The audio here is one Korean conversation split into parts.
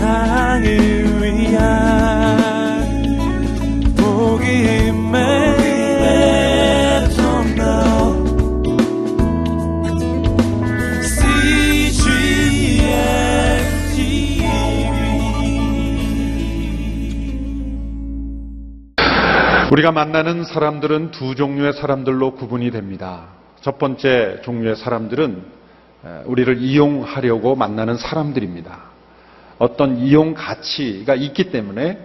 세상을 위한 복음의 우리가 만나는 사람들은 두 종류의 사람들로 구분이 됩니다. 첫 번째 종류의 사람들은 에, 우리를 이용하려고 만나는 사람들입니다. 어떤 이용 가치가 있기 때문에 에,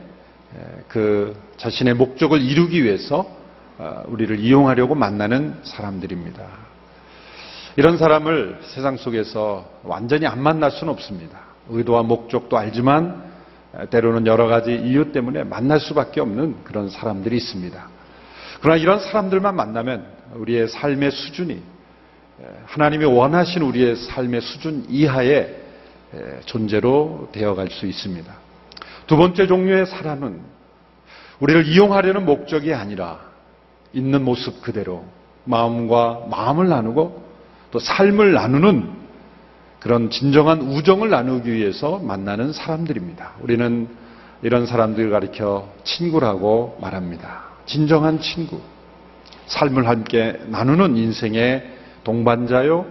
그 자신의 목적을 이루기 위해서 어, 우리를 이용하려고 만나는 사람들입니다. 이런 사람을 세상 속에서 완전히 안 만날 수는 없습니다. 의도와 목적도 알지만 에, 때로는 여러 가지 이유 때문에 만날 수밖에 없는 그런 사람들이 있습니다. 그러나 이런 사람들만 만나면 우리의 삶의 수준이 에, 하나님이 원하신 우리의 삶의 수준 이하의 에, 존재로 되어갈 수 있습니다. 두 번째 종류의 사람은 우리를 이용하려는 목적이 아니라 있는 모습 그대로 마음과 마음을 나누고 또 삶을 나누는 그런 진정한 우정을 나누기 위해서 만나는 사람들입니다. 우리는 이런 사람들을 가리켜 친구라고 말합니다. 진정한 친구. 삶을 함께 나누는 인생의 동반자요,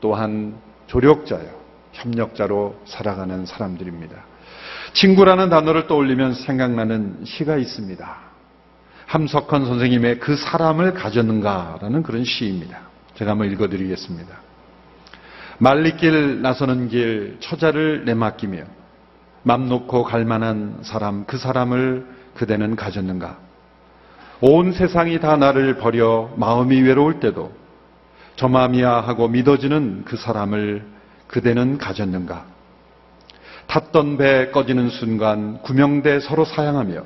또한 조력자요, 협력자로 살아가는 사람들입니다. 친구라는 단어를 떠올리면 생각나는 시가 있습니다. 함석헌 선생님의 그 사람을 가졌는가라는 그런 시입니다. 제가 한번 읽어드리겠습니다. 말리길 나서는 길 처자를 내맡기며 맘 놓고 갈 만한 사람 그 사람을 그대는 가졌는가? 온 세상이 다 나를 버려 마음이 외로울 때도 저 마음이야 하고 믿어지는 그 사람을 그대는 가졌는가? 탔던 배 꺼지는 순간 구명대 서로 사양하며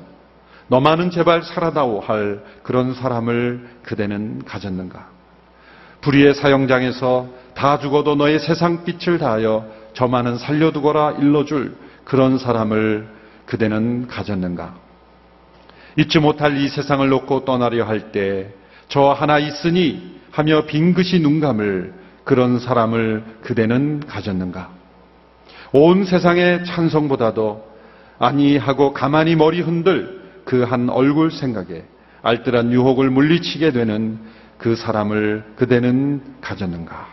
너만은 제발 살아다오 할 그런 사람을 그대는 가졌는가? 불의의 사형장에서 다 죽어도 너의 세상 빛을 다하여 저만은 살려두거라 일러줄 그런 사람을 그대는 가졌는가? 잊지 못할 이 세상을 놓고 떠나려 할 때 저 하나 있으니 하며 빙긋이 눈 감을 그런 사람을 그대는 가졌는가? 온 세상의 찬성보다도 아니 하고 가만히 머리 흔들 그 한 얼굴 생각에 알뜰한 유혹을 물리치게 되는 그 사람을 그대는 가졌는가?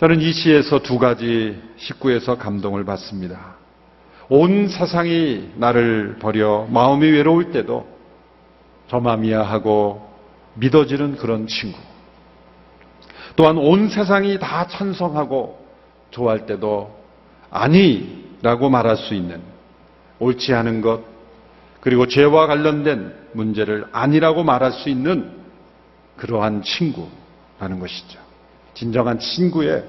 저는 이 시에서 두 가지 식구에서 감동을 받습니다. 온 세상이 나를 버려 마음이 외로울 때도 저 맘이야 하고 믿어지는 그런 친구. 또한 온 세상이 다 찬성하고 좋아할 때도 아니라고 말할 수 있는 옳지 않은 것 그리고 죄와 관련된 문제를 아니라고 말할 수 있는 그러한 친구라는 것이죠. 진정한 친구에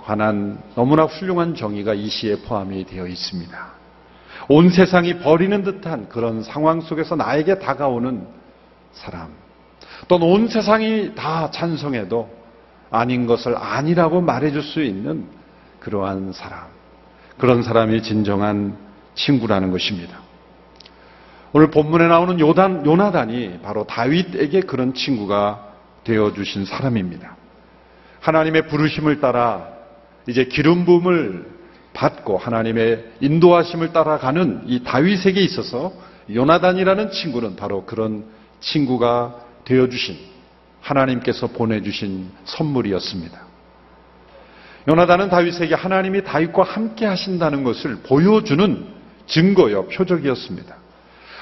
관한 너무나 훌륭한 정의가 이 시에 포함이 되어 있습니다. 온 세상이 버리는 듯한 그런 상황 속에서 나에게 다가오는 사람. 또는 온 세상이 다 찬성해도 아닌 것을 아니라고 말해줄 수 있는 그러한 사람. 그런 사람이 진정한 친구라는 것입니다. 오늘 본문에 나오는 요단, 요나단이 바로 다윗에게 그런 친구가 되어주신 사람입니다. 하나님의 부르심을 따라 이제 기름 부음을 받고 하나님의 인도하심을 따라가는 이 다윗에게 있어서 요나단이라는 친구는 바로 그런 친구가 되어주신 하나님께서 보내주신 선물이었습니다. 요나단은 다윗에게 하나님이 다윗과 함께 하신다는 것을 보여주는 증거요, 표적이었습니다.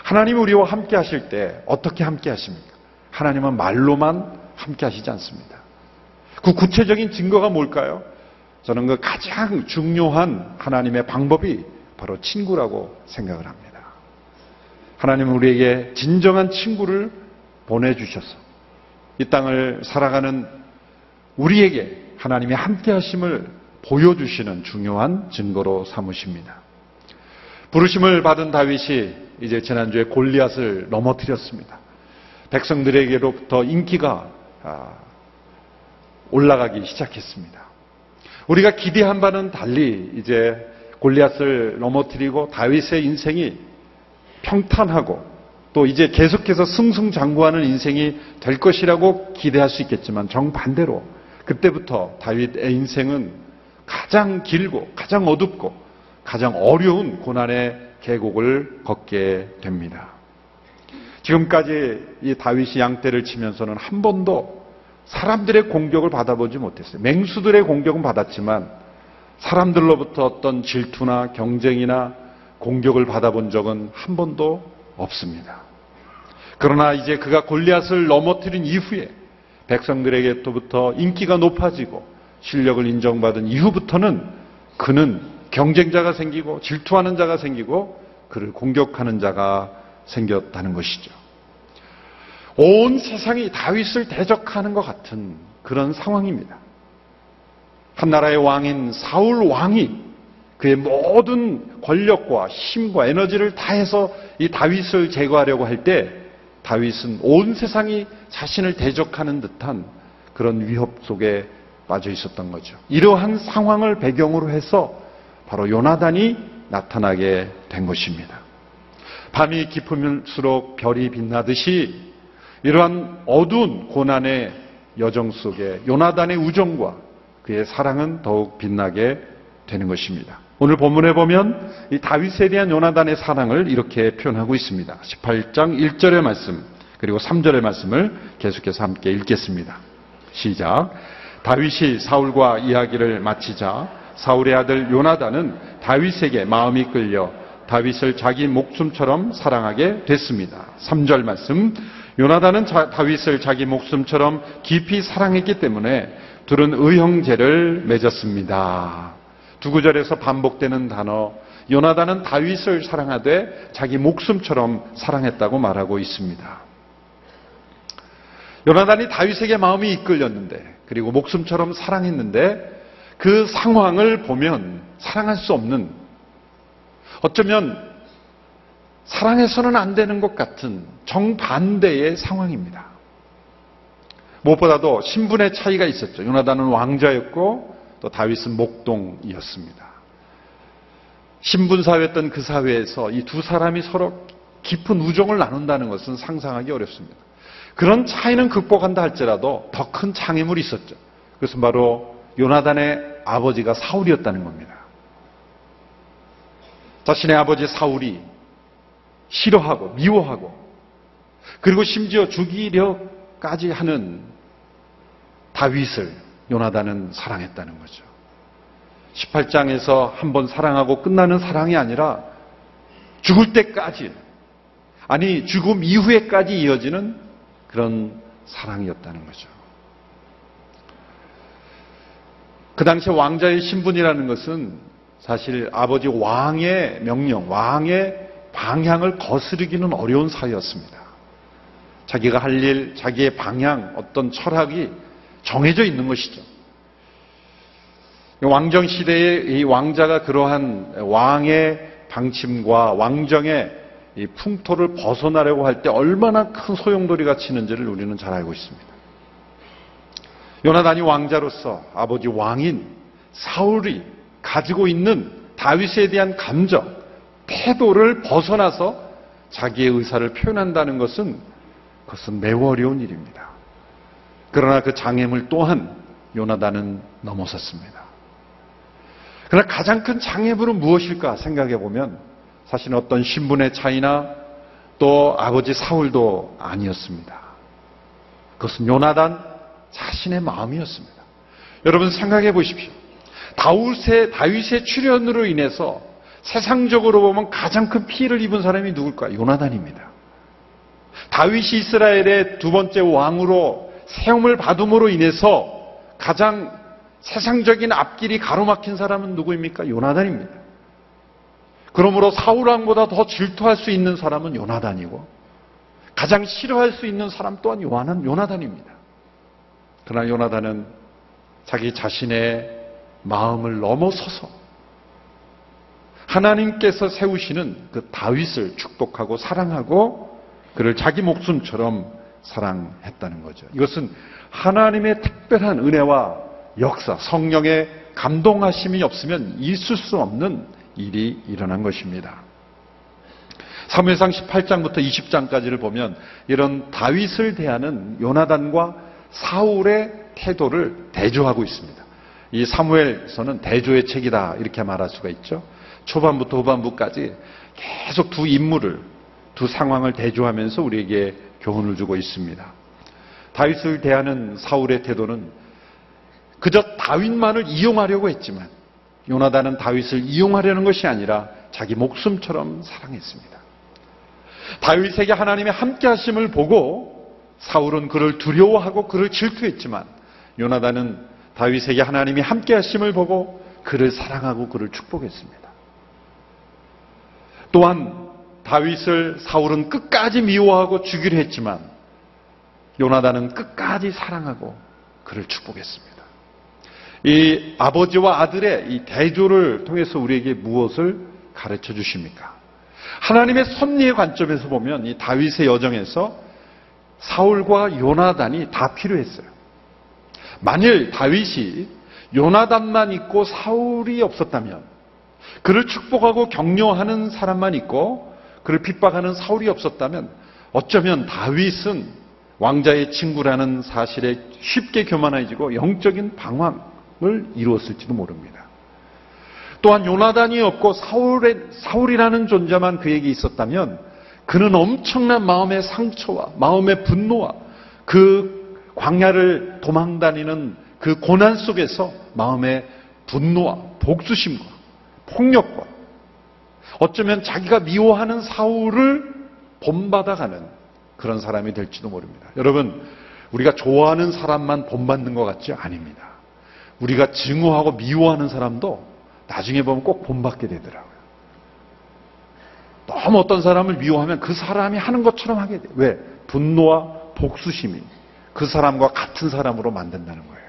하나님이 우리와 함께 하실 때 어떻게 함께 하십니까? 하나님은 말로만 함께 하시지 않습니다. 그 구체적인 증거가 뭘까요? 저는 그 가장 중요한 하나님의 방법이 바로 친구라고 생각을 합니다. 하나님은 우리에게 진정한 친구를 보내주셔서 이 땅을 살아가는 우리에게 하나님의 함께 하심을 보여주시는 중요한 증거로 삼으십니다. 부르심을 받은 다윗이 이제 지난주에 골리앗을 넘어뜨렸습니다. 백성들에게로부터 인기가 아, 올라가기 시작했습니다. 우리가 기대한 바는 달리 이제 골리앗을 넘어뜨리고 다윗의 인생이 평탄하고 또 이제 계속해서 승승장구하는 인생이 될 것이라고 기대할 수 있겠지만 정반대로 그때부터 다윗의 인생은 가장 길고 가장 어둡고 가장 어려운 고난의 계곡을 걷게 됩니다. 지금까지 이 다윗이 양떼를 치면서는 한 번도 사람들의 공격을 받아보지 못했어요. 맹수들의 공격은 받았지만 사람들로부터 어떤 질투나 경쟁이나 공격을 받아본 적은 한 번도 없습니다. 그러나 이제 그가 골리앗을 넘어뜨린 이후에 백성들에게부터 인기가 높아지고 실력을 인정받은 이후부터는 그는 경쟁자가 생기고 질투하는 자가 생기고 그를 공격하는 자가 생겼다는 것이죠. 온 세상이 다윗을 대적하는 것 같은 그런 상황입니다. 한 나라의 왕인 사울 왕이 그의 모든 권력과 힘과 에너지를 다해서 이 다윗을 제거하려고 할 때 다윗은 온 세상이 자신을 대적하는 듯한 그런 위협 속에 빠져 있었던 거죠. 이러한 상황을 배경으로 해서 바로 요나단이 나타나게 된 것입니다. 밤이 깊을수록 별이 빛나듯이 이러한 어두운 고난의 여정 속에 요나단의 우정과 그의 사랑은 더욱 빛나게 되는 것입니다. 오늘 본문에 보면 이 다윗에 대한 요나단의 사랑을 이렇게 표현하고 있습니다. 18장 1절의 말씀 그리고 3절의 말씀을 계속해서 함께 읽겠습니다. 시작. 다윗이 사울과 이야기를 마치자 사울의 아들 요나단은 다윗에게 마음이 끌려 다윗을 자기 목숨처럼 사랑하게 됐습니다. 3절 말씀. 요나단은 자- 다윗을 자기 목숨처럼 깊이 사랑했기 때문에 둘은 의형제를 맺었습니다. 두 구절에서 반복되는 단어. 요나단은 다윗을 사랑하되 자기 목숨처럼 사랑했다고 말하고 있습니다. 요나단이 다윗에게 마음이 이끌렸는데 그리고 목숨처럼 사랑했는데 그 상황을 보면 사랑할 수 없는 어쩌면 사랑해서는 안 되는 것 같은 정반대의 상황입니다. 무엇보다도 신분의 차이가 있었죠. 요나단은 왕자였고 또 다윗은 목동이었습니다. 신분 사회였던 그 사회에서 이 두 사람이 서로 깊은 우정을 나눈다는 것은 상상하기 어렵습니다. 그런 차이는 극복한다 할지라도 더 큰 장애물이 있었죠. 그것은 바로 요나단의 아버지가 사울이었다는 겁니다. 자신의 아버지 사울이 싫어하고 미워하고 그리고 심지어 죽이려까지 하는 다윗을 요나단은 사랑했다는 거죠. 18장에서 한 번 사랑하고 끝나는 사랑이 아니라 죽을 때까지 아니 죽음 이후에까지 이어지는 그런 사랑이었다는 거죠. 그 당시 왕자의 신분이라는 것은 사실 아버지 왕의 명령, 왕의 방향을 거스르기는 어려운 사회였습니다. 자기가 할 일, 자기의 방향, 어떤 철학이 정해져 있는 것이죠. 왕정 시대에 이 왕자가 그러한 왕의 방침과 왕정의 이 풍토를 벗어나려고 할 때 얼마나 큰 소용돌이가 치는지를 우리는 잘 알고 있습니다. 요나단이 왕자로서 아버지 왕인 사울이 가지고 있는 다윗에 대한 감정, 태도를 벗어나서 자기의 의사를 표현한다는 것은 그것은 매우 어려운 일입니다. 그러나 그 장애물 또한 요나단은 넘어섰습니다. 그러나 가장 큰 장애물은 무엇일까 생각해 보면 사실 어떤 신분의 차이나 또 아버지 사울도 아니었습니다. 그것은 요나단 자신의 마음이었습니다. 여러분 생각해 보십시오. 다윗의, 다윗의 출현으로 인해서 세상적으로 보면 가장 큰 피해를 입은 사람이 누굴까? 요나단입니다. 다윗이 이스라엘의 두 번째 왕으로 세움을 받음으로 인해서 가장 세상적인 앞길이 가로막힌 사람은 누구입니까? 요나단입니다. 그러므로 사울왕보다 더 질투할 수 있는 사람은 요나단이고 가장 싫어할 수 있는 사람 또한 요나단입니다. 그러나 요나단은 자기 자신의 마음을 넘어서서 하나님께서 세우시는 그 다윗을 축복하고 사랑하고 그를 자기 목숨처럼 사랑했다는 거죠. 이것은 하나님의 특별한 은혜와 역사, 성령의 감동하심이 없으면 있을 수 없는 일이 일어난 것입니다. 사무엘상 18장부터 20장까지를 보면 이런 다윗을 대하는 요나단과 사울의 태도를 대조하고 있습니다. 이 사무엘서는 대조의 책이다 이렇게 말할 수가 있죠. 초반부터 후반부까지 계속 두 인물을, 두 상황을 대조하면서 우리에게 교훈을 주고 있습니다. 다윗을 대하는 사울의 태도는 그저 다윗만을 이용하려고 했지만 요나단은 다윗을 이용하려는 것이 아니라 자기 목숨처럼 사랑했습니다. 다윗에게 하나님의 함께 하심을 보고 사울은 그를 두려워하고 그를 질투했지만 요나단은 다윗에게 하나님이 함께 하심을 보고 그를 사랑하고 그를 축복했습니다. 또한 다윗을 사울은 끝까지 미워하고 죽이려 했지만 요나단은 끝까지 사랑하고 그를 축복했습니다. 이 아버지와 아들의 이 대조를 통해서 우리에게 무엇을 가르쳐 주십니까? 하나님의 섭리의 관점에서 보면 이 다윗의 여정에서 사울과 요나단이 다 필요했어요. 만일 다윗이 요나단만 있고 사울이 없었다면 그를 축복하고 격려하는 사람만 있고 그를 핍박하는 사울이 없었다면 어쩌면 다윗은 왕자의 친구라는 사실에 쉽게 교만해지고 영적인 방황을 이루었을지도 모릅니다. 또한 요나단이 없고 사울의, 사울이라는 존재만 그에게 있었다면 그는 엄청난 마음의 상처와 마음의 분노와 그 광야를 도망다니는 그 고난 속에서 마음의 분노와 복수심과 폭력과 어쩌면 자기가 미워하는 사울을 본받아가는 그런 사람이 될지도 모릅니다. 여러분, 우리가 좋아하는 사람만 본받는 것 같지 아닙니다. 우리가 증오하고 미워하는 사람도 나중에 보면 꼭 본받게 되더라고요. 너무 어떤 사람을 미워하면 그 사람이 하는 것처럼 하게 돼요. 왜? 분노와 복수심이 그 사람과 같은 사람으로 만든다는 거예요.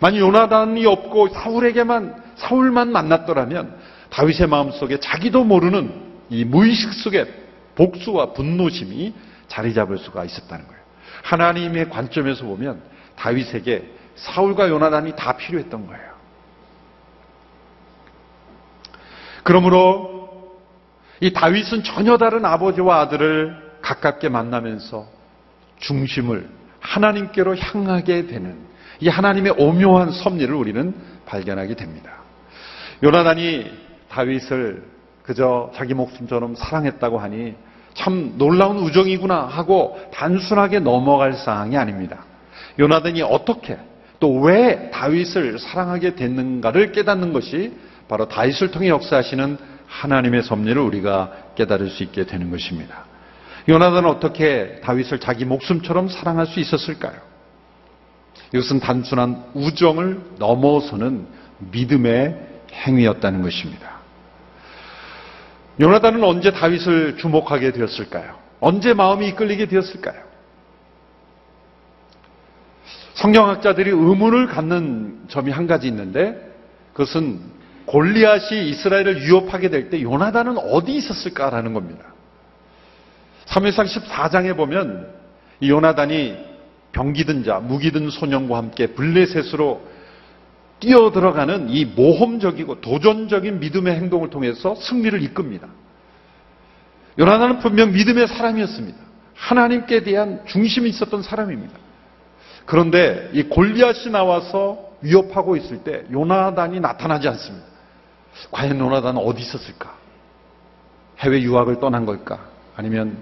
만약 요나단이 없고 사울에게만 사울만 만났더라면 다윗의 마음속에 자기도 모르는 이 무의식 속에 복수와 분노심이 자리 잡을 수가 있었다는 거예요. 하나님의 관점에서 보면 다윗에게 사울과 요나단이 다 필요했던 거예요. 그러므로 이 다윗은 전혀 다른 아버지와 아들을 가깝게 만나면서 중심을 하나님께로 향하게 되는 이 하나님의 오묘한 섭리를 우리는 발견하게 됩니다. 요나단이 다윗을 그저 자기 목숨처럼 사랑했다고 하니 참 놀라운 우정이구나 하고 단순하게 넘어갈 사항이 아닙니다. 요나단이 어떻게 또 왜 다윗을 사랑하게 됐는가를 깨닫는 것이 바로 다윗을 통해 역사하시는 하나님의 섭리를 우리가 깨달을 수 있게 되는 것입니다. 요나단은 어떻게 다윗을 자기 목숨처럼 사랑할 수 있었을까요? 이것은 단순한 우정을 넘어서는 믿음의 행위였다는 것입니다. 요나단은 언제 다윗을 주목하게 되었을까요? 언제 마음이 이끌리게 되었을까요? 성경학자들이 의문을 갖는 점이 한 가지 있는데 그것은 골리앗이 이스라엘을 위협하게 될 때 요나단은 어디 있었을까라는 겁니다. 3일상 14장에 보면 이 요나단이 병기든 자, 무기든 소년과 함께 블레셋으로 뛰어 들어가는 이 모험적이고 도전적인 믿음의 행동을 통해서 승리를 이끕니다. 요나단은 분명 믿음의 사람이었습니다. 하나님께 대한 중심이 있었던 사람입니다. 그런데 이 골리앗이 나와서 위협하고 있을 때 요나단이 나타나지 않습니다. 과연 요나단은 어디 있었을까? 해외 유학을 떠난 걸까? 아니면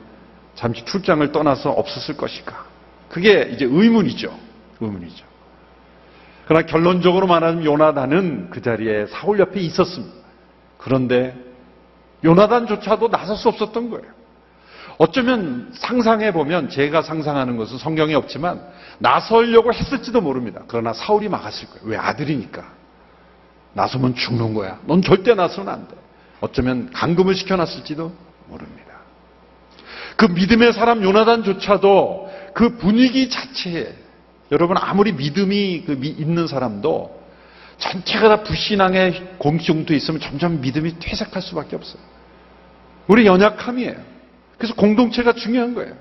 잠시 출장을 떠나서 없었을 것일까? 그게 이제 의문이죠. 의문이죠. 그러나 결론적으로 말하면 요나단은 그 자리에 사울 옆에 있었습니다. 그런데 요나단조차도 나설 수 없었던 거예요. 어쩌면 상상해 보면 제가 상상하는 것은 성경에 없지만 나설려고 했을지도 모릅니다. 그러나 사울이 막았을 거예요. 왜 아들이니까. 나서면 죽는 거야. 넌 절대 나서면 안 돼. 어쩌면 감금을 시켜놨을지도 모릅니다. 그 믿음의 사람 요나단조차도 그 분위기 자체에 여러분 아무리 믿음이 그 미- 있는 사람도 전체가 다 불신앙의 공중도 있으면 점점 믿음이 퇴색할 수밖에 없어요. 우리 연약함이에요. 그래서 공동체가 중요한 거예요.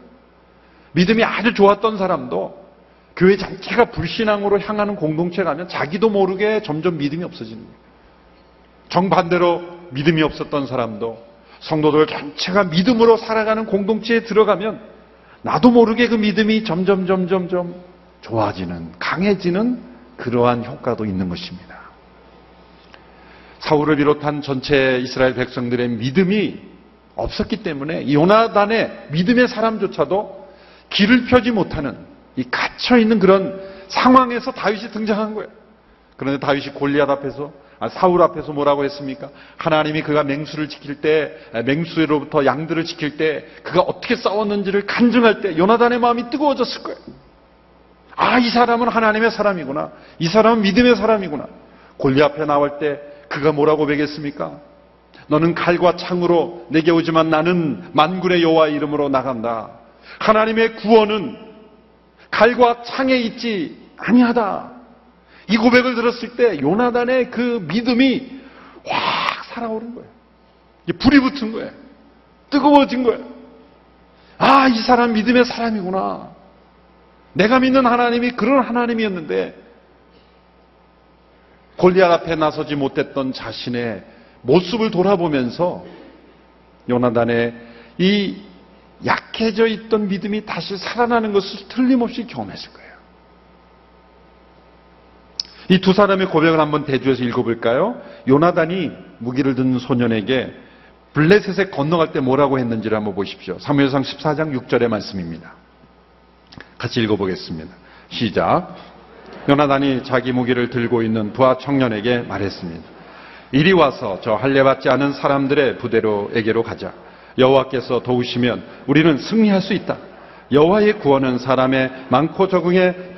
믿음이 아주 좋았던 사람도 교회 전체가 불신앙으로 향하는 공동체 가면 자기도 모르게 점점 믿음이 없어지는 거예요. 정반대로 믿음이 없었던 사람도 성도들 전체가 믿음으로 살아가는 공동체에 들어가면 나도 모르게 그 믿음이 점점 점점 점 좋아지는 강해지는 그러한 효과도 있는 것입니다. 사울을 비롯한 전체 이스라엘 백성들의 믿음이 없었기 때문에 이 요나단의 믿음의 사람조차도 길을 펴지 못하는 이 갇혀 있는 그런 상황에서 다윗이 등장한 거예요. 그런데 다윗이 골리앗 앞에서 아, 사울 앞에서 뭐라고 했습니까? 하나님이 그가 맹수를 지킬 때 맹수로부터 양들을 지킬 때 그가 어떻게 싸웠는지를 간증할 때 요나단의 마음이 뜨거워졌을 거예요. 아, 이 사람은 하나님의 사람이구나. 이 사람은 믿음의 사람이구나. 골리앗 앞에 나올 때 그가 뭐라고 배겠습니까? 너는 칼과 창으로 내게 오지만 나는 만군의 여호와 이름으로 나간다. 하나님의 구원은 칼과 창에 있지 아니하다. 이 고백을 들었을 때 요나단의 그 믿음이 확 살아오른 거예요. 불이 붙은 거예요. 뜨거워진 거예요. 아, 이 사람 믿음의 사람이구나. 내가 믿는 하나님이 그런 하나님이었는데 골리앗 앞에 나서지 못했던 자신의 모습을 돌아보면서 요나단의 이 약해져 있던 믿음이 다시 살아나는 것을 틀림없이 경험했을 거예요. 이 두 사람의 고백을 한번 대주해서 읽어볼까요? 요나단이 무기를 든 소년에게 블레셋에 건너갈 때 뭐라고 했는지를 한번 보십시오. 사무엘상 14장 6절의 말씀입니다. 같이 읽어보겠습니다. 시작. 요나단이 자기 무기를 들고 있는 부하 청년에게 말했습니다. 이리 와서 저 할례받지 않은 사람들의 부대로에게로 가자. 여호와께서 도우시면 우리는 승리할 수 있다. 여호와의 구원은 사람의 많고 적응에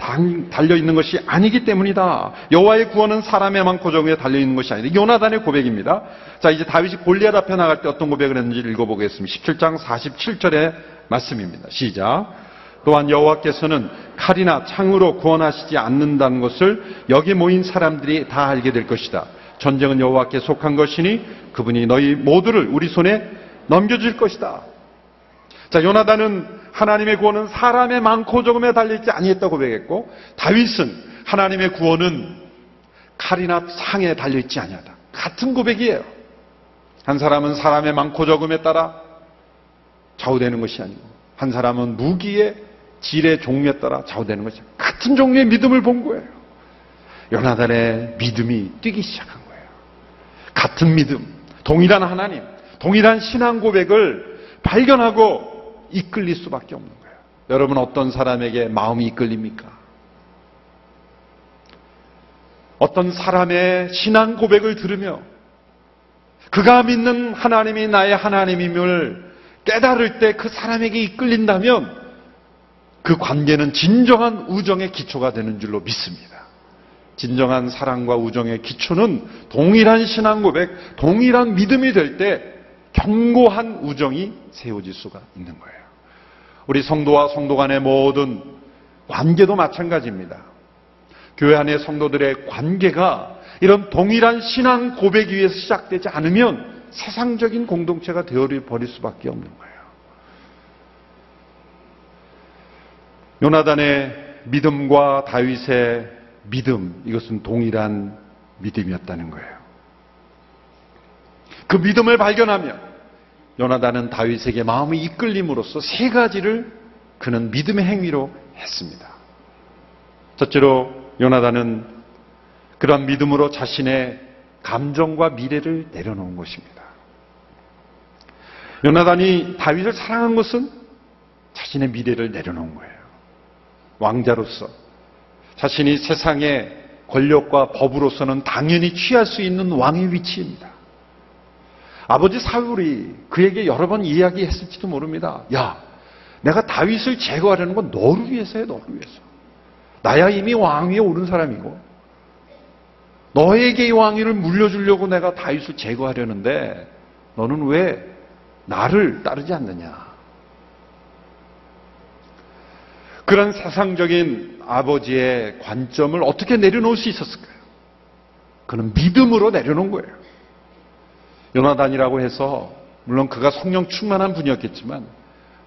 달려 있는 것이 아니기 때문이다. 여호와의 구원은 사람의 많고 적응에 달려 있는 것이 아니다. 요나단의 고백입니다. 자, 이제 다윗이 골리앗 앞에 나갈 때 어떤 고백을 했는지 읽어보겠습니다. 17장 47절의 말씀입니다. 시작. 또한 여호와께서는 칼이나 창으로 구원하시지 않는다는 것을 여기 모인 사람들이 다 알게 될 것이다. 전쟁은 여호와께 속한 것이니 그분이 너희 모두를 우리 손에 넘겨줄 것이다. 자, 요나단은 하나님의 구원은 사람의 많고 적음에 달려있지 아니했다고 고백했고 다윗은 하나님의 구원은 칼이나 창에 달려있지 아니하다. 같은 고백이에요. 한 사람은 사람의 많고 적음에 따라 좌우되는 것이 아니고 한 사람은 무기의 질의 종류에 따라 좌우되는 것이 같은 종류의 믿음을 본 거예요. 요나단의 믿음이 뛰기 시작한 거예요. 같은 믿음, 동일한 하나님, 동일한 신앙 고백을 발견하고 이끌릴 수밖에 없는 거예요. 여러분 어떤 사람에게 마음이 이끌립니까? 어떤 사람의 신앙 고백을 들으며 그가 믿는 하나님이 나의 하나님임을 깨달을 때 그 사람에게 이끌린다면 그 관계는 진정한 우정의 기초가 되는 줄로 믿습니다. 진정한 사랑과 우정의 기초는 동일한 신앙 고백, 동일한 믿음이 될 때 견고한 우정이 세워질 수가 있는 거예요. 우리 성도와 성도 간의 모든 관계도 마찬가지입니다. 교회 안의 성도들의 관계가 이런 동일한 신앙 고백 위에서 시작되지 않으면 세상적인 공동체가 되어버릴 수밖에 없는 거예요. 요나단의 믿음과 다윗의 믿음, 이것은 동일한 믿음이었다는 거예요. 그 믿음을 발견하며 요나단은 다윗에게 마음의 이끌림으로써 세 가지를 그는 믿음의 행위로 했습니다. 첫째로 요나단은 그러한 믿음으로 자신의 감정과 미래를 내려놓은 것입니다. 요나단이 다윗을 사랑한 것은 자신의 미래를 내려놓은 거예요. 왕자로서 자신이 세상의 권력과 법으로서는 당연히 취할 수 있는 왕의 위치입니다. 아버지 사울이 그에게 여러 번 이야기했을지도 모릅니다. 야, 내가 다윗을 제거하려는 건 너를 위해서야, 너를 위해서. 나야 이미 왕위에 오른 사람이고, 너에게 이 왕위를 물려주려고 내가 다윗을 제거하려는데, 너는 왜 나를 따르지 않느냐? 그런 세상적인 아버지의 관점을 어떻게 내려놓을 수 있었을까요? 그는 믿음으로 내려놓은 거예요. 요나단이라고 해서 물론 그가 성령 충만한 분이었겠지만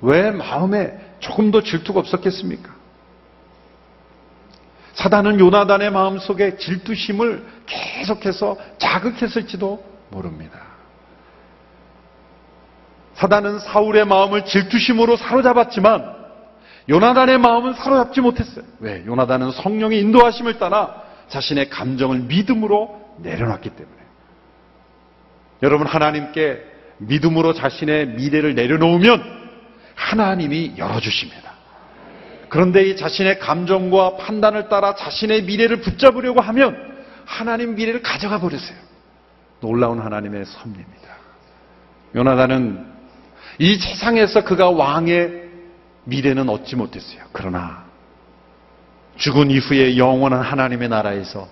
왜 마음에 조금 더 질투가 없었겠습니까? 사단은 요나단의 마음속에 질투심을 계속해서 자극했을지도 모릅니다. 사단은 사울의 마음을 질투심으로 사로잡았지만 요나단의 마음은 사로잡지 못했어요. 왜? 요나단은 성령의 인도하심을 따라 자신의 감정을 믿음으로 내려놨기 때문에. 여러분 하나님께 믿음으로 자신의 미래를 내려놓으면 하나님이 열어주십니다. 그런데 이 자신의 감정과 판단을 따라 자신의 미래를 붙잡으려고 하면 하나님 미래를 가져가 버리세요. 놀라운 하나님의 섭리입니다. 요나단은 이 세상에서 그가 왕의 미래는 얻지 못했어요. 그러나 죽은 이후에 영원한 하나님의 나라에서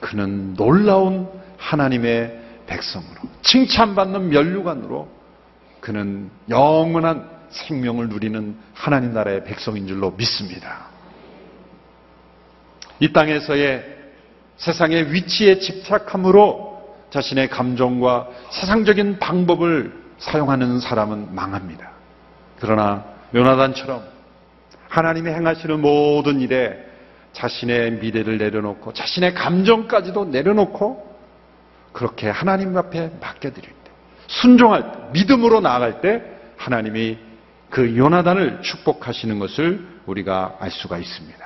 그는 놀라운 하나님의 백성으로 칭찬받는 면류관으로 그는 영원한 생명을 누리는 하나님 나라의 백성인 줄로 믿습니다. 이 땅에서의 세상의 위치에 집착함으로 자신의 감정과 세상적인 방법을 사용하는 사람은 망합니다. 그러나 요나단처럼 하나님이 행하시는 모든 일에 자신의 미래를 내려놓고 자신의 감정까지도 내려놓고 그렇게 하나님 앞에 맡겨드릴 때 순종할 때 믿음으로 나아갈 때 하나님이 그 요나단을 축복하시는 것을 우리가 알 수가 있습니다.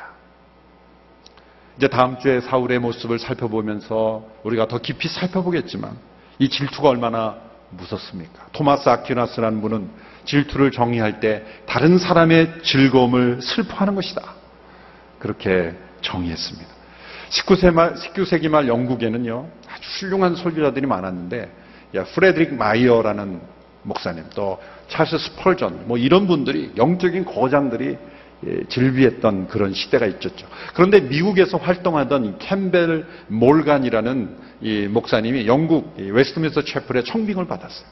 이제 다음 주에 사울의 모습을 살펴보면서 우리가 더 깊이 살펴보겠지만 이 질투가 얼마나 무섭습니까? 토마스 아퀴나스라는 분은 질투를 정의할 때 다른 사람의 즐거움을 슬퍼하는 것이다. 그렇게 정의했습니다. 19세기 말, 19세기 말 영국에는요, 아주 훌륭한 설교자들이 많았는데, 야, 프레드릭 마이어라는 목사님, 또 찰스 스펄전, 뭐 이런 분들이, 영적인 거장들이 예, 즐비했던 그런 시대가 있었죠. 그런데 미국에서 활동하던 이 캠벨 몰간이라는 이 목사님이 영국 이 웨스트민스터 채플의 청빙을 받았어요.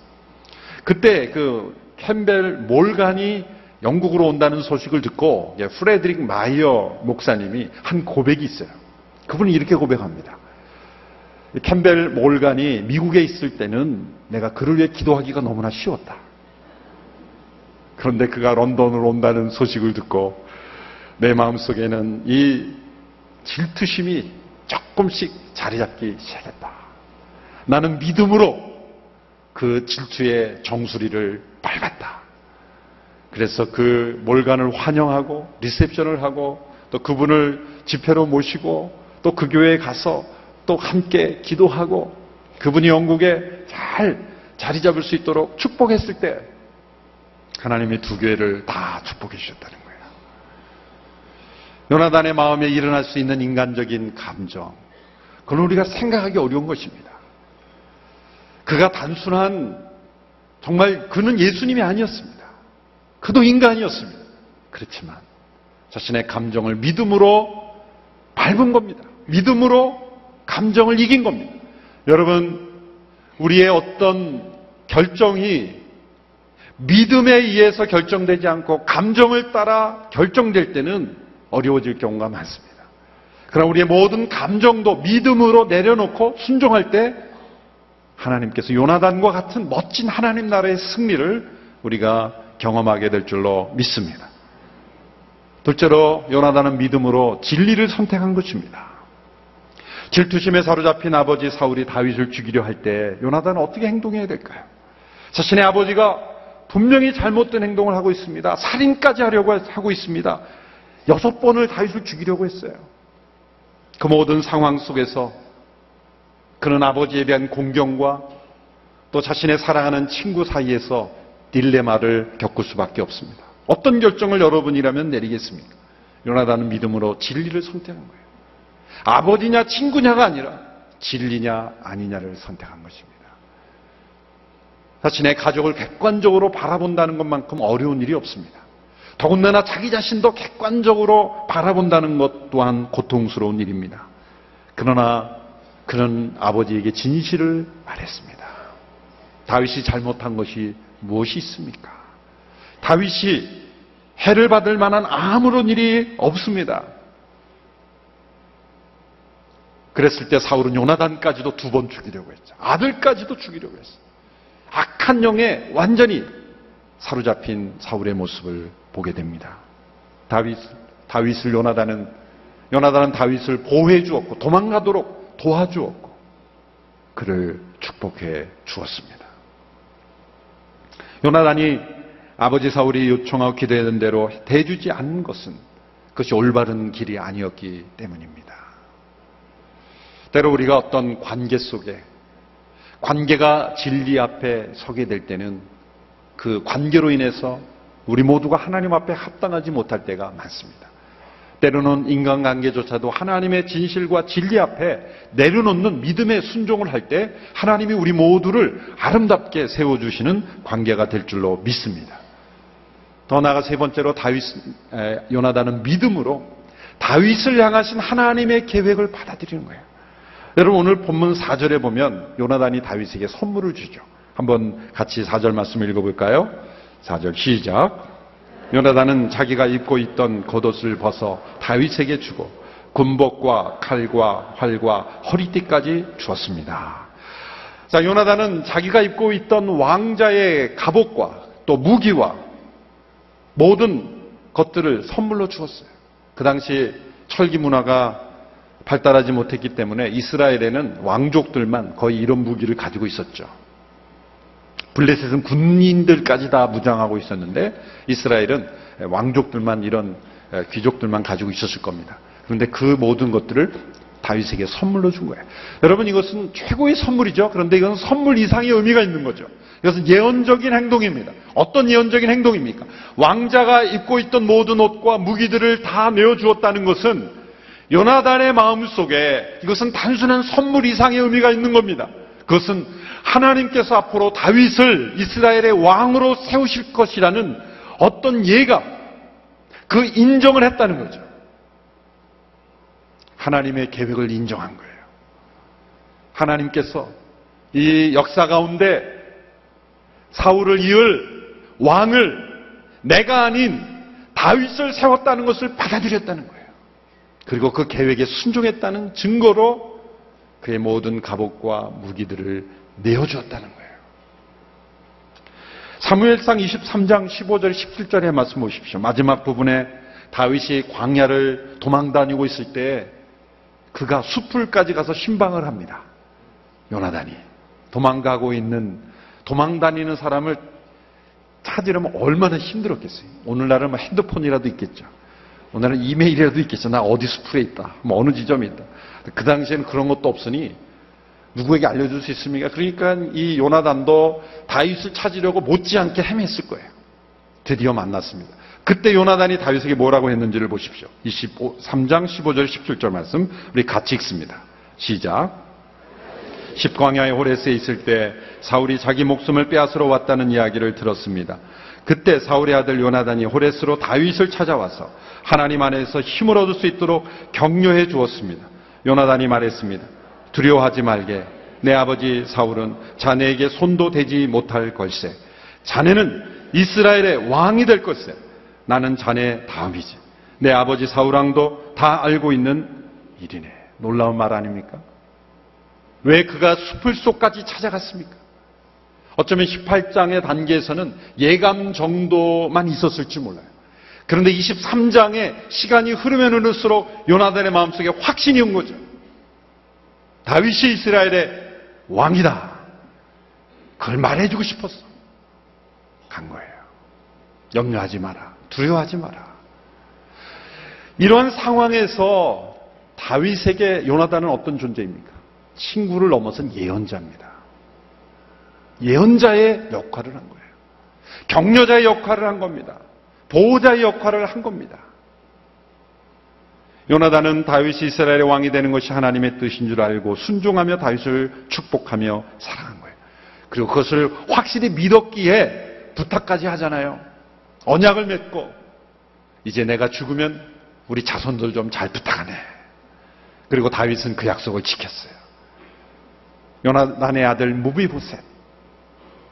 그때 그 캠벨 몰간이 영국으로 온다는 소식을 듣고 예, 프레드릭 마이어 목사님이 한 고백이 있어요. 그분이 이렇게 고백합니다. 이 캠벨 몰간이 미국에 있을 때는 내가 그를 위해 기도하기가 너무나 쉬웠다. 그런데 그가 런던으로 온다는 소식을 듣고 내 마음속에는 이 질투심이 조금씩 자리 잡기 시작했다. 나는 믿음으로 그 질투의 정수리를 밟았다. 그래서 그 몰간을 환영하고 리셉션을 하고 또 그분을 집회로 모시고 또 그 교회에 가서 또 함께 기도하고 그분이 영국에 잘 자리 잡을 수 있도록 축복했을 때 하나님이 두 교회를 다 축복해 주셨다는 거예요. 요나단의 마음에 일어날 수 있는 인간적인 감정. 그건 우리가 생각하기 어려운 것입니다. 그가 단순한 정말 그는 예수님이 아니었습니다. 그도 인간이었습니다. 그렇지만 자신의 감정을 믿음으로 밟은 겁니다. 믿음으로 감정을 이긴 겁니다. 여러분, 우리의 어떤 결정이 믿음에 의해서 결정되지 않고 감정을 따라 결정될 때는 어려워질 경우가 많습니다. 그러나 우리의 모든 감정도 믿음으로 내려놓고 순종할 때 하나님께서 요나단과 같은 멋진 하나님 나라의 승리를 우리가 경험하게 될 줄로 믿습니다. 둘째로 요나단은 믿음으로 진리를 선택한 것입니다. 질투심에 사로잡힌 아버지 사울이 다윗을 죽이려 할 때 요나단은 어떻게 행동해야 될까요? 자신의 아버지가 분명히 잘못된 행동을 하고 있습니다. 살인까지 하려고 하고 있습니다. 여섯 번을 다윗을 죽이려고 했어요. 그 모든 상황 속에서 그는 아버지에 대한 공경과 또 자신의 사랑하는 친구 사이에서 딜레마를 겪을 수밖에 없습니다. 어떤 결정을 여러분이라면 내리겠습니까? 요나단은 믿음으로 진리를 선택한 거예요. 아버지냐 친구냐가 아니라 진리냐 아니냐를 선택한 것입니다. 자신의 가족을 객관적으로 바라본다는 것만큼 어려운 일이 없습니다. 더군다나 자기 자신도 객관적으로 바라본다는 것 또한 고통스러운 일입니다. 그러나 그는 아버지에게 진실을 말했습니다. 다윗이 잘못한 것이 무엇이 있습니까? 다윗이 해를 받을 만한 아무런 일이 없습니다. 그랬을 때 사울은 요나단까지도 두 번 죽이려고 했죠. 아들까지도 죽이려고 했어요. 악한 영에 완전히 사로잡힌 사울의 모습을 보게 됩니다. 다윗, 다윗을 요나단은, 요나단은 다윗을 보호해 주었고, 도망가도록 도와주었고, 그를 축복해 주었습니다. 요나단이 아버지 사울이 요청하고 기도했던 대로 대주지 않는 것은 그것이 올바른 길이 아니었기 때문입니다. 때로 우리가 어떤 관계 속에 관계가 진리 앞에 서게 될 때는 그 관계로 인해서 우리 모두가 하나님 앞에 합당하지 못할 때가 많습니다. 때로는 인간관계조차도 하나님의 진실과 진리 앞에 내려놓는 믿음의 순종을 할 때 하나님이 우리 모두를 아름답게 세워주시는 관계가 될 줄로 믿습니다. 더 나아가 세 번째로 다윗, 에, 요나단은 믿음으로 다윗을 향하신 하나님의 계획을 받아들이는 거예요. 여러분 오늘 본문 4절에 보면 요나단이 다윗에게 선물을 주죠. 한번 같이 4절 말씀 읽어볼까요? 4절 시작. 요나단은 자기가 입고 있던 겉옷을 벗어 다윗에게 주고 군복과 칼과 활과 허리띠까지 주었습니다. 자, 요나단은 자기가 입고 있던 왕자의 갑옷과 또 무기와 모든 것들을 선물로 주었어요. 그 당시 철기 문화가 발달하지 못했기 때문에 이스라엘에는 왕족들만 거의 이런 무기를 가지고 있었죠. 블레셋은 군인들까지 다 무장하고 있었는데 이스라엘은 왕족들만 이런 귀족들만 가지고 있었을 겁니다. 그런데 그 모든 것들을 다윗에게 선물로 준 거예요. 여러분 이것은 최고의 선물이죠. 그런데 이건 선물 이상의 의미가 있는 거죠. 이것은 예언적인 행동입니다. 어떤 예언적인 행동입니까? 왕자가 입고 있던 모든 옷과 무기들을 다 내어주었다는 것은 요나단의 마음 속에 이것은 단순한 선물 이상의 의미가 있는 겁니다. 그것은 하나님께서 앞으로 다윗을 이스라엘의 왕으로 세우실 것이라는 어떤 예감, 그 인정을 했다는 거죠. 하나님의 계획을 인정한 거예요. 하나님께서 이 역사 가운데 사울을 이을 왕을 내가 아닌 다윗을 세웠다는 것을 받아들였다는 거예요. 그리고 그 계획에 순종했다는 증거로 그의 모든 갑옷과 무기들을 내어주었다는 거예요. 사무엘상 23장 15절 17절의 말씀 보십시오. 마지막 부분에 다윗이 광야를 도망 다니고 있을 때 그가 숲을까지 가서 신방을 합니다. 요나단이 도망가고 있는 도망 다니는 사람을 찾으려면 얼마나 힘들었겠어요. 오늘날은 뭐 핸드폰이라도 있겠죠. 오늘은 이메일이라도 있겠죠. 나 어디 숲에 있다. 뭐 어느 지점에 있다. 그 당시에는 그런 것도 없으니 누구에게 알려줄 수 있습니까? 그러니까 이 요나단도 다윗을 찾으려고 못지않게 헤맸을 거예요. 드디어 만났습니다. 그때 요나단이 다윗에게 뭐라고 했는지를 보십시오. 23장 15절 17절 말씀 우리 같이 읽습니다. 시작. 십광야의 호레스에 있을 때 사울이 자기 목숨을 빼앗으러 왔다는 이야기를 들었습니다. 그때 사울의 아들 요나단이 호레스로 다윗을 찾아와서 하나님 안에서 힘을 얻을 수 있도록 격려해 주었습니다. 요나단이 말했습니다. 두려워하지 말게. 내 아버지 사울은 자네에게 손도 대지 못할 걸세. 자네는 이스라엘의 왕이 될 걸세. 나는 자네 다음이지. 내 아버지 사울왕도 다 알고 있는 일이네. 놀라운 말 아닙니까? 왜 그가 숲을 속까지 찾아갔습니까? 어쩌면 18장의 단계에서는 예감 정도만 있었을지 몰라요. 그런데 23장의 시간이 흐르면 흐를수록 요나단의 마음속에 확신이 온 거죠. 다윗이 이스라엘의 왕이다. 그걸 말해주고 싶었어. 간 거예요. 염려하지 마라. 두려워하지 마라. 이러한 상황에서 다윗에게 요나단은 어떤 존재입니까? 친구를 넘어선 예언자입니다. 예언자의 역할을 한 거예요. 격려자의 역할을 한 겁니다. 보호자의 역할을 한 겁니다. 요나단은 다윗이 이스라엘의 왕이 되는 것이 하나님의 뜻인 줄 알고 순종하며 다윗을 축복하며 사랑한 거예요. 그리고 그것을 확실히 믿었기에 부탁까지 하잖아요. 언약을 맺고 이제 내가 죽으면 우리 자손들 좀 잘 부탁하네. 그리고 다윗은 그 약속을 지켰어요. 요나단의 아들 무비보셋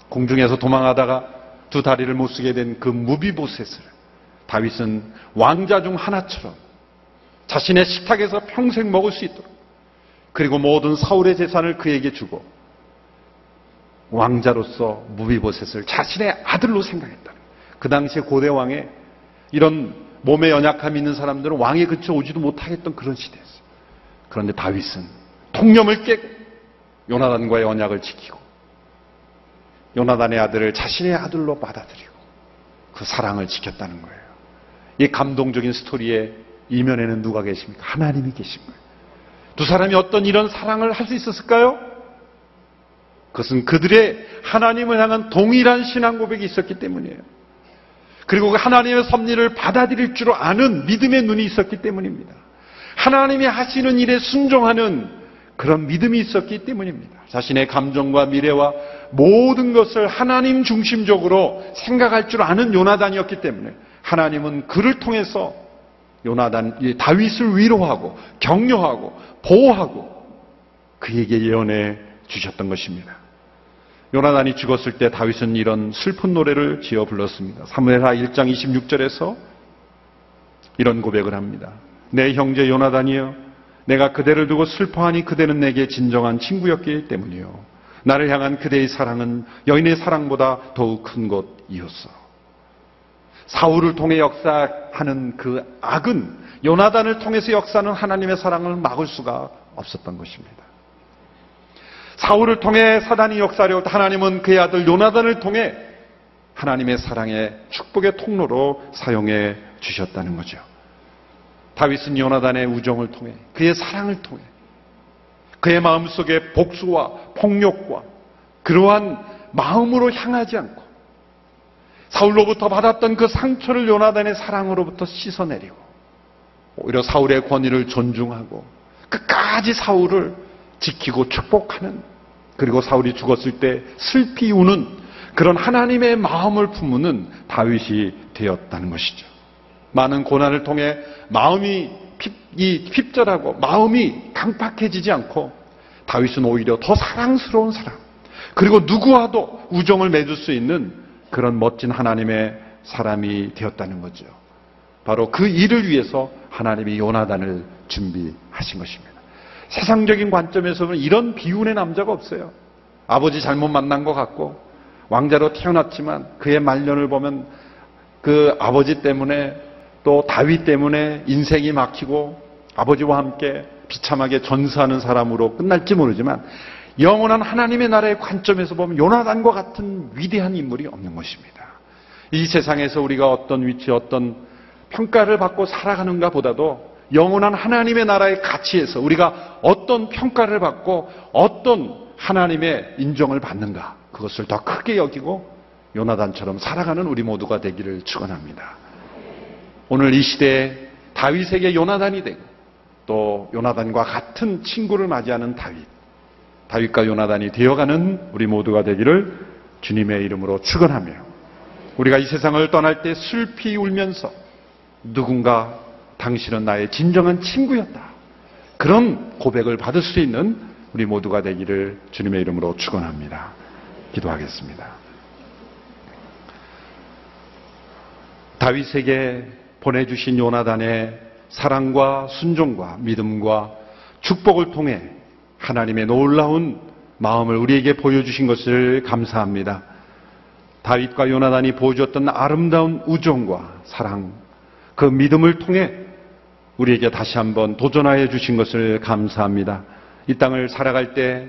공중에서 도망하다가 두 다리를 못 쓰게 된 그 무비보셋을 다윗은 왕자 중 하나처럼 자신의 식탁에서 평생 먹을 수 있도록 그리고 모든 사울의 재산을 그에게 주고 왕자로서 무비보셋을 자신의 아들로 생각했다. 그 당시에 고대 왕에 이런 몸에 연약함이 있는 사람들은 왕의 근처 오지도 못하겠던 그런 시대였어요. 그런데 다윗은 통념을 깨고 요나단과의 언약을 지키고 요나단의 아들을 자신의 아들로 받아들이고 그 사랑을 지켰다는 거예요. 이 감동적인 스토리의 이면에는 누가 계십니까? 하나님이 계신 거예요. 두 사람이 어떤 이런 사랑을 할 수 있었을까요? 그것은 그들의 하나님을 향한 동일한 신앙 고백이 있었기 때문이에요. 그리고 그 하나님의 섭리를 받아들일 줄 아는 믿음의 눈이 있었기 때문입니다. 하나님이 하시는 일에 순종하는 그런 믿음이 있었기 때문입니다. 자신의 감정과 미래와 모든 것을 하나님 중심적으로 생각할 줄 아는 요나단이었기 때문에 하나님은 그를 통해서 요나단, 이 다윗을 위로하고 격려하고 보호하고 그에게 예언해 주셨던 것입니다. 요나단이 죽었을 때 다윗은 이런 슬픈 노래를 지어 불렀습니다. 사무엘하 1장 26절에서 이런 고백을 합니다. 내 형제 요나단이여 내가 그대를 두고 슬퍼하니 그대는 내게 진정한 친구였기 때문이요. 나를 향한 그대의 사랑은 여인의 사랑보다 더욱 큰 것이었어. 사울을 통해 역사하는 그 악은 요나단을 통해서 역사하는 하나님의 사랑을 막을 수가 없었던 것입니다. 사울을 통해 사단이 역사하려 할 하나님은 그의 아들 요나단을 통해 하나님의 사랑의 축복의 통로로 사용해 주셨다는 거죠. 다윗은 요나단의 우정을 통해 그의 사랑을 통해 그의 마음속에 복수와 폭력과 그러한 마음으로 향하지 않고 사울로부터 받았던 그 상처를 요나단의 사랑으로부터 씻어내리고 오히려 사울의 권위를 존중하고 끝까지 사울을 지키고 축복하는 그리고 사울이 죽었을 때 슬피 우는 그런 하나님의 마음을 품는 다윗이 되었다는 것이죠. 많은 고난을 통해 마음이 핍, 핍절하고 마음이 강팍해지지 않고 다윗은 오히려 더 사랑스러운 사람 그리고 누구와도 우정을 맺을 수 있는 그런 멋진 하나님의 사람이 되었다는 거죠. 바로 그 일을 위해서 하나님이 요나단을 준비하신 것입니다. 세상적인 관점에서는 이런 비운의 남자가 없어요. 아버지 잘못 만난 것 같고 왕자로 태어났지만 그의 말년을 보면 그 아버지 때문에 또 다윗 때문에 인생이 막히고 아버지와 함께 비참하게 전사하는 사람으로 끝날지 모르지만 영원한 하나님의 나라의 관점에서 보면 요나단과 같은 위대한 인물이 없는 것입니다. 이 세상에서 우리가 어떤 위치, 어떤 평가를 받고 살아가는가 보다도 영원한 하나님의 나라의 가치에서 우리가 어떤 평가를 받고 어떤 하나님의 인정을 받는가 그것을 더 크게 여기고 요나단처럼 살아가는 우리 모두가 되기를 축원합니다. 오늘 이 시대에 다윗에게 요나단이 되고 또 요나단과 같은 친구를 맞이하는 다윗 다윗과 요나단이 되어가는 우리 모두가 되기를 주님의 이름으로 축원하며 우리가 이 세상을 떠날 때 슬피 울면서 누군가 당신은 나의 진정한 친구였다. 그런 고백을 받을 수 있는 우리 모두가 되기를 주님의 이름으로 축원합니다. 기도하겠습니다. 다윗에게 보내주신 요나단의 사랑과 순종과 믿음과 축복을 통해 하나님의 놀라운 마음을 우리에게 보여주신 것을 감사합니다. 다윗과 요나단이 보여주었던 아름다운 우정과 사랑, 그 믿음을 통해 우리에게 다시 한번 도전하여 주신 것을 감사합니다. 이 땅을 살아갈 때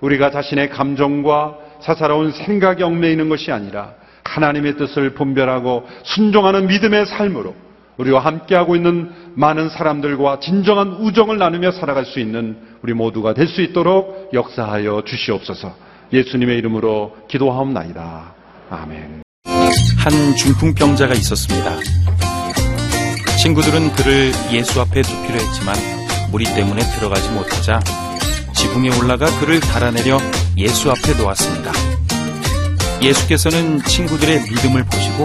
우리가 자신의 감정과 사사로운 생각에 얽매이는 것이 아니라 하나님의 뜻을 분별하고 순종하는 믿음의 삶으로 우리와 함께하고 있는 많은 사람들과 진정한 우정을 나누며 살아갈 수 있는 우리 모두가 될 수 있도록 역사하여 주시옵소서 예수님의 이름으로 기도하옵나이다. 아멘. 한 중풍병자가 있었습니다. 친구들은 그를 예수 앞에 두기로 했지만 무리 때문에 들어가지 못하자 지붕에 올라가 그를 달아내려 예수 앞에 놓았습니다. 예수께서는 친구들의 믿음을 보시고